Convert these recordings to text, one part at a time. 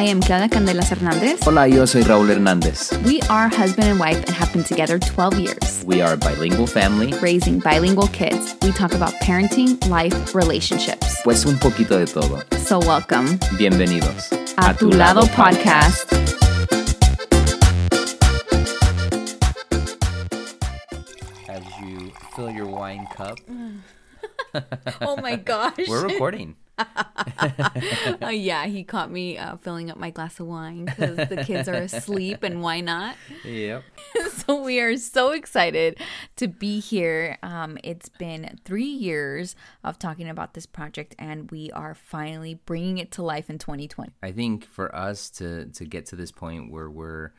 I am Claudia Candelas Hernandez. Hola, yo soy Raúl Hernández. We are husband and wife and have been together 12 years. We are a bilingual family. Raising bilingual kids. We talk about parenting, life, relationships. Pues un poquito de todo. So welcome. Bienvenidos A, tu, lado, podcast. As you fill your wine cup, Oh my gosh. we're recording. Uh, yeah, he caught me uh, filling up my glass of wine because the kids are asleep and why not? yep. so we are so excited to be here. Um, it's been three years of talking about this project, and we are finally bringing it to life in 2020. I think for us to to get to this point where we're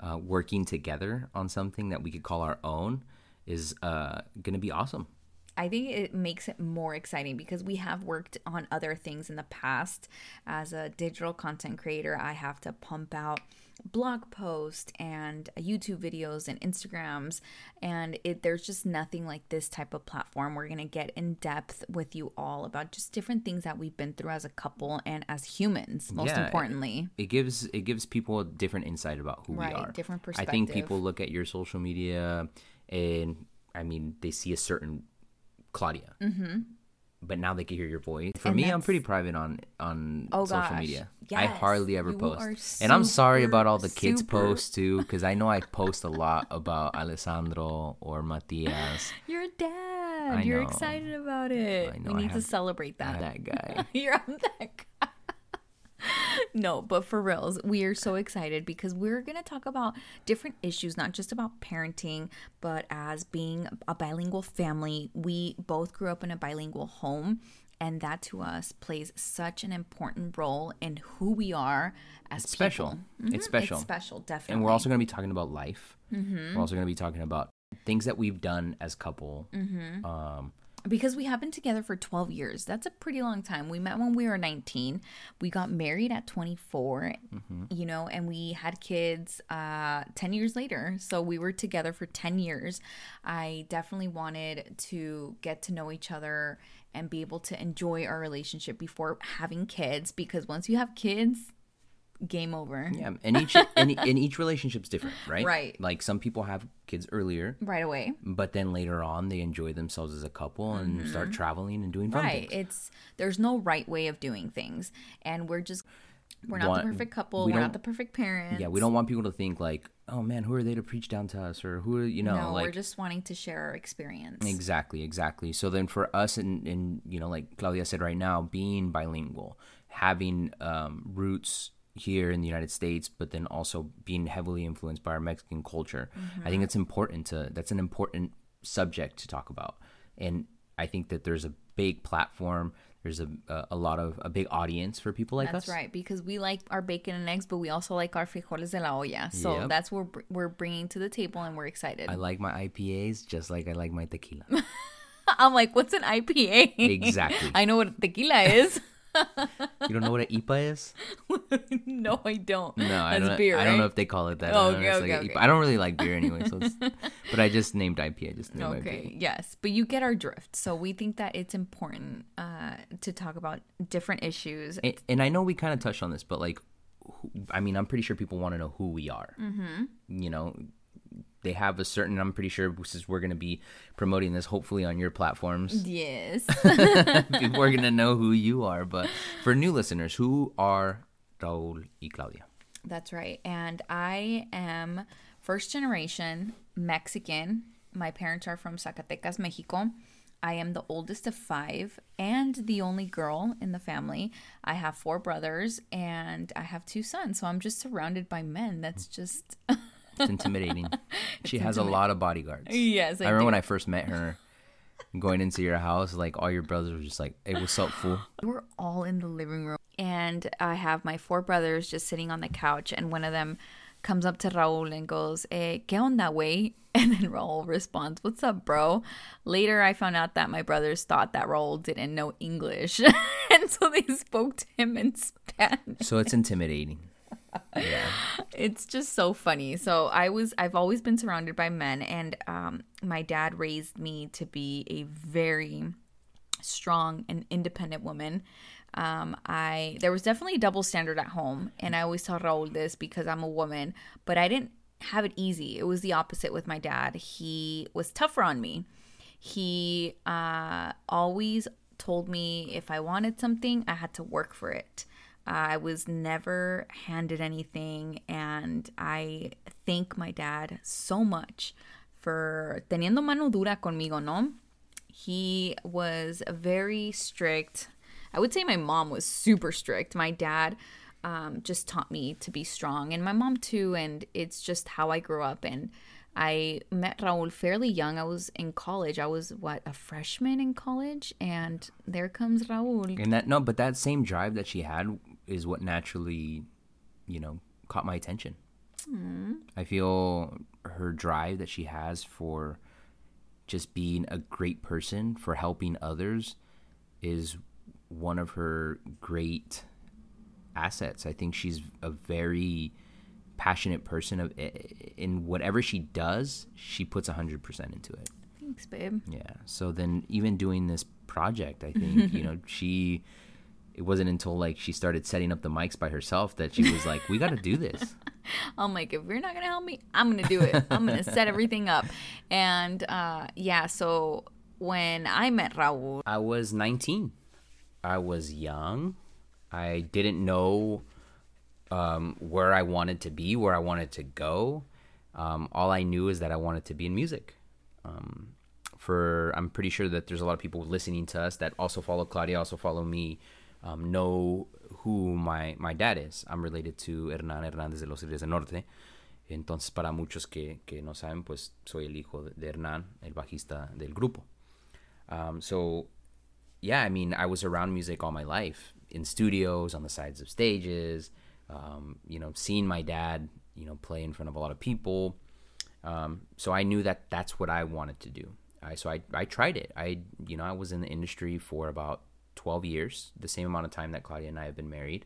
uh, working together on something that we could call our own is uh, going to be awesome. I think it makes it more exciting because we have worked on other things in the past. As a digital content creator, I have to pump out blog posts and YouTube videos and Instagrams and it there's just nothing like this type of platform. We're going to get in depth with you all about just different things that we've been through as a couple and as humans, most Yeah, importantly. It gives it gives people a different insight about who Right, we are. different perspective. I think people look at your social media and I mean they see a certain Claudia. Mm-hmm. But now they can hear your voice. For And me, I'm pretty private on on Oh, social gosh. media. I hardly ever You post, are and I'm sorry about all the kids super- posts too, because I know I post a lot about Alessandro or Matias. You're a dad. I You're know. excited about it. Know, we need to celebrate that. that guy. You're on that guy. No, but for reals, we are so excited because we're going to talk about different issues, not just about parenting, but as being a bilingual family. We both grew up in a bilingual home, and that to us plays such an important role in who we are as special. people. It's special. It's special, definitely. And we're also going to be talking about life. Mm-hmm. We're also going to be talking about things that we've done as couple. Mm-hmm. Um, because we have been together for 12 years. That's a pretty long time. We met when we were 19. We got married at 24, you know, and we had kids uh 10 years later. So we were together for 10 years. I definitely wanted to get to know each other and be able to enjoy our relationship before having kids because once you have kids, game over. yeah, and each and, and each relationship's different, right? Right. Like some people have kids earlier, Right away. but then later on they enjoy themselves as a couple and start traveling and doing fun Mm-hmm. Right. things. It's there's no right way of doing things. And we're just we're not Want- the perfect couple. we are not the perfect parents. Yeah, we don't want people to think like, oh man, who are they to preach down to us, or who are you know, No, like we're just wanting to share our experience. Exactly, exactly. So then for us and and you know, like Claudia said right now, being bilingual, having um, roots here in the United States, but then also being heavily influenced by our Mexican culture, I think mm-hmm. it's important to that's an important subject to talk about. And I think that there's a big platform, there's a a, a lot of a big audience for people like That's us. right, because we like our bacon and eggs, but we also like our frijoles de la olla. So Yep. that's what we're bringing to the table, and we're excited. I like my IPAs just like I like my tequila. I'm like, what's an IPA? Exactly. I know what tequila is. you don't know what an IPA is? no, I don't. No, I That's don't. beer, I don't know if they call it that. Oh, I okay, like okay. I don't really like beer anyway, so it's, but I just named IPA. Just named Okay, yes, but you get our drift. So we think that it's important uh, to talk about different issues. And, and I know we kind of touched on this, but like, who, I mean, I'm pretty sure people want to know who we are. Mm-hmm. You know, they have a certain. I'm pretty sure since we're going to be promoting this, hopefully on your platforms, Yes. people are going to know who you are. But for new listeners, who are Raúl y Claudia? That's right. And I am first generation Mexican. My parents are from Zacatecas, Mexico. I am the oldest of five and the only girl in the family. I have four brothers and I have two sons. So I'm just surrounded by men. That's just. It's intimidating. she has a lot of bodyguards. yes, I, I remember do. when I first met her, going into your house, like all your brothers were just like, "Hey, what's up, fool?" We're all in the living room. And I have my four brothers just sitting on the couch, and one of them comes up to Raul and goes, eh, ¿Qué onda, way? And then Raul responds, What's up, bro? Later, I found out that my brothers thought that Raul didn't know English. and so they spoke to him in Spanish. So it's intimidating. Yeah. It's just so funny. So I was, I've always been surrounded by men, and um, my dad raised me to be a very strong and independent woman. Um, I there was definitely a double standard at home, and I always tell Raul this because I'm a woman, but I didn't have it easy. It was the opposite with my dad. He was tougher on me. He uh, always told me if I wanted something, I had to work for it. I was never handed anything, and I thank my dad so much for teniendo mano dura conmigo, no? He was very strict. I would say my mom was super strict. My dad um, just taught me to be strong, and my mom too. And it's just how I grew up. And I met Raul fairly young. I was in college. I was what a freshman in college, and there comes Raul. And that no, but that same drive that she had is what naturally, you know, caught my attention. Hmm. I feel her drive that she has for just being a great person for helping others is one of her great assets. I think she's a very passionate person of eh, eh, in whatever she does, she puts 100% into it. Thanks, babe. Yeah. So then even doing this project, I think, you know, she it wasn't until like she started setting up the mics by herself that she was like, "We got to do this." I'm like, if you're not gonna help me, I'm gonna do it. I'm gonna set everything up. And uh, yeah, so when I met Raul, I was 19. I was young. I didn't know um, where I wanted to be, where I wanted to go. Um, all I knew is that I wanted to be in music. Um, for I'm pretty sure that there's a lot of people listening to us that also follow Claudia, also follow me, um, know who my, my dad is. I'm related to Hernán Hernández de los Tigres del Norte. Entonces, para muchos que, que no saben, pues soy el hijo de, Hernán, el bajista del grupo. Um, so, yeah, I mean, I was around music all my life in studios, on the sides of stages, um, you know, seeing my dad, you know, play in front of a lot of people. Um, so I knew that that's what I wanted to do. I, so I, I tried it. I, you know, I was in the industry for about 12 years, the same amount of time that Claudia and I have been married.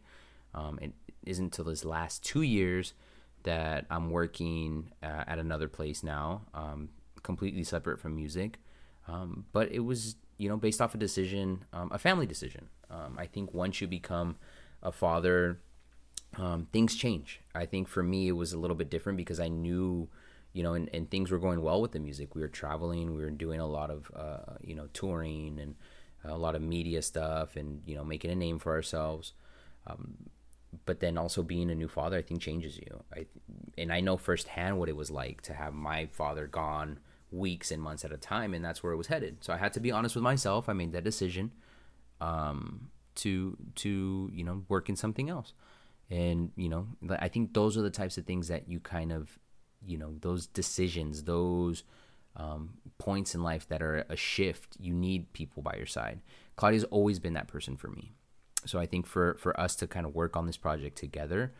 Um, it isn't until this last two years that I'm working uh, at another place now, um, completely separate from music. Um, but it was, you know, based off a decision, um, a family decision. Um, I think once you become a father, um, things change. I think for me, it was a little bit different because I knew, you know, and, and things were going well with the music. We were traveling, we were doing a lot of, uh, you know, touring and a lot of media stuff and, you know, making a name for ourselves. Um, but then also being a new father, I think changes you. I, and I know firsthand what it was like to have my father gone weeks and months at a time, and that's where it was headed. So I had to be honest with myself. I made that decision um, to to you know work in something else, and you know I think those are the types of things that you kind of you know those decisions, those um, points in life that are a shift. You need people by your side. Claudia's always been that person for me. So I think for for us to kind of work on this project together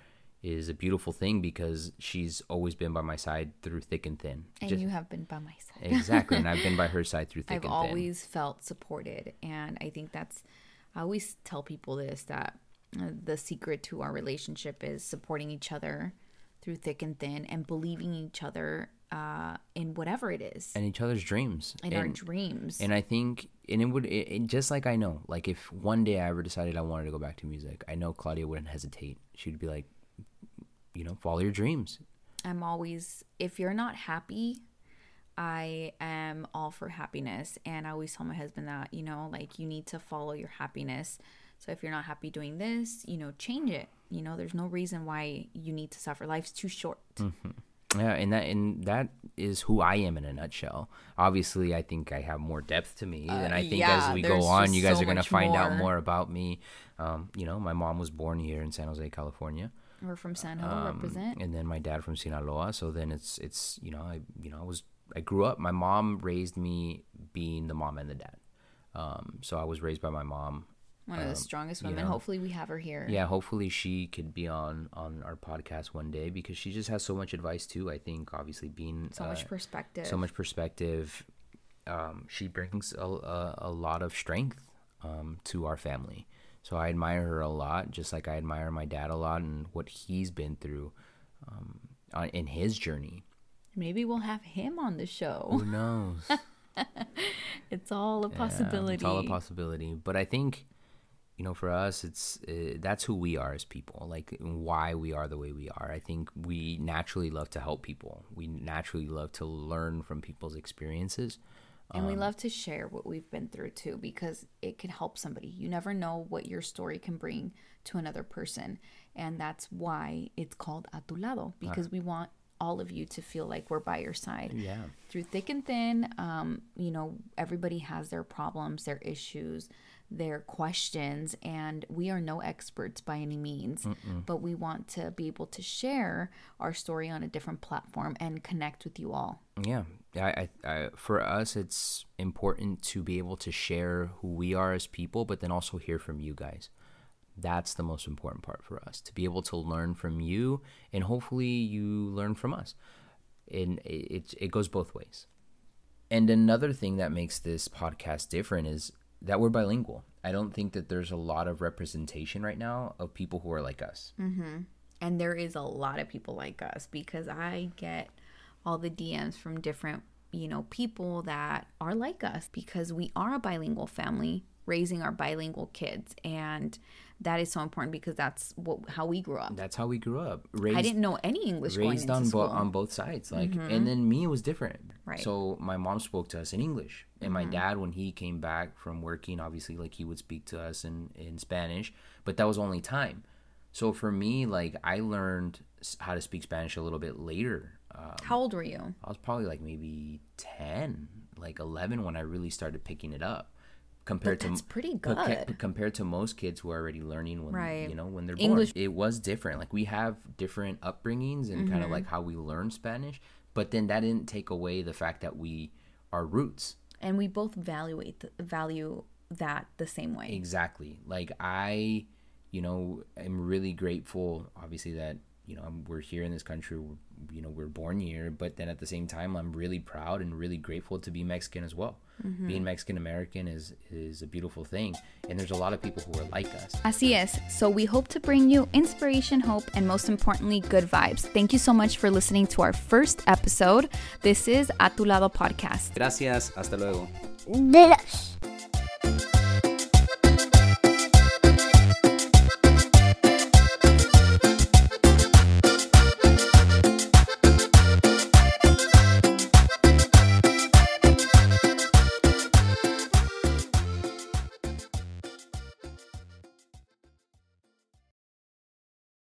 is a beautiful thing because she's always been by my side through thick and thin. and Just- you have been by my side. exactly, and I've been by her side through thick I've and thin. I've always felt supported, and I think that's. I always tell people this that uh, the secret to our relationship is supporting each other through thick and thin, and believing each other uh, in whatever it is, and each other's dreams. in and, our dreams. and I think, and it would, it, it- just like I know, like if one day I ever decided I wanted to go back to music, I know Claudia wouldn't hesitate. She'd be like, you know, follow your dreams. I'm always, if you're not happy, I am all for happiness. And I always tell my husband that, you know, like you need to follow your happiness. So if you're not happy doing this, you know, change it. You know, there's no reason why you need to suffer. Life's too short. Yeah, and that and that is who I am in a nutshell. Obviously, I think I have more depth to me, and I think yeah, as we go on, you guys so are gonna much find out more. more about me. Um, you know, my mom was born here in San Jose, California, We're from San Jose, um, represent. and then my dad from Sinaloa. So then it's it's you know I you know I was I grew up. My mom raised me being the mom and the dad. Um, so I was raised by my mom. One of the strongest um, you women. know. Hopefully, we have her here. Yeah, hopefully she could be on on our podcast one day because she just has so much advice too. I think obviously being So uh, much perspective. so much perspective. Um, she brings a, a, a lot of strength um, to our family. So I admire her a lot, just like I admire my dad a lot and what he's been through um, on, in his journey. Maybe we'll have him on the show. Who knows? It's all a Yeah, possibility. it's all a possibility. But I think, you know, for us, it's uh, that's who we are as people, like why we are the way we are. I think we naturally love to help people. We naturally love to learn from people's experiences. And we love to share what we've been through too because it can help somebody. You never know what your story can bring to another person. And that's why it's called A Tu Lado because we want all of you to feel like we're by your side. Yeah. Through thick and thin, um, you know, everybody has their problems, their issues, their questions, and we are no experts by any means, but we want to be able to share our story on a different platform and connect with you all. Yeah, I, I, I, for us, it's important to be able to share who we are as people, but then also hear from you guys. That's the most important part for us to be able to learn from you, and hopefully you learn from us. And it, it, goes both ways. And another thing that makes this podcast different is that we're bilingual. I don't think that there's a lot of representation right now of people who are like us. Mm-hmm. And there is a lot of people like us because I get all the DMs from different, you know, people that are like us because we are a bilingual family raising our bilingual kids and that is so important because that's what how we grew up. That's how we grew up. Raised, I didn't know any English going raised on school. bo- on both sides like and mm-hmm. then me it was different Right. so my mom spoke to us in english and my mm-hmm. dad when he came back from working obviously like he would speak to us in in spanish but that was only time so for me like i learned how to speak spanish a little bit later um, How old were you? i was probably like maybe 10 like 11 when i really started picking it up compared to pretty ca- good. compared to most kids who are already learning when Right. you know when they're English- born it was different like we have different upbringings and kind of Mm-hmm. like how we learn spanish but then that didn't take away the fact that we are roots And we both evaluate the, value that the same way. exactly like i you know am really grateful obviously that you know I'm- we're here in this country we're, you know we're born here but then at the same time i'm really proud and really grateful to be mexican as well mm-hmm. being mexican american is is a beautiful thing and there's a lot of people who are like us Así es. So we hope to bring you inspiration, hope, and most importantly, good vibes. Thank you so much for listening to our first episode. This is A Tu Lado Podcast. Gracias, hasta luego. This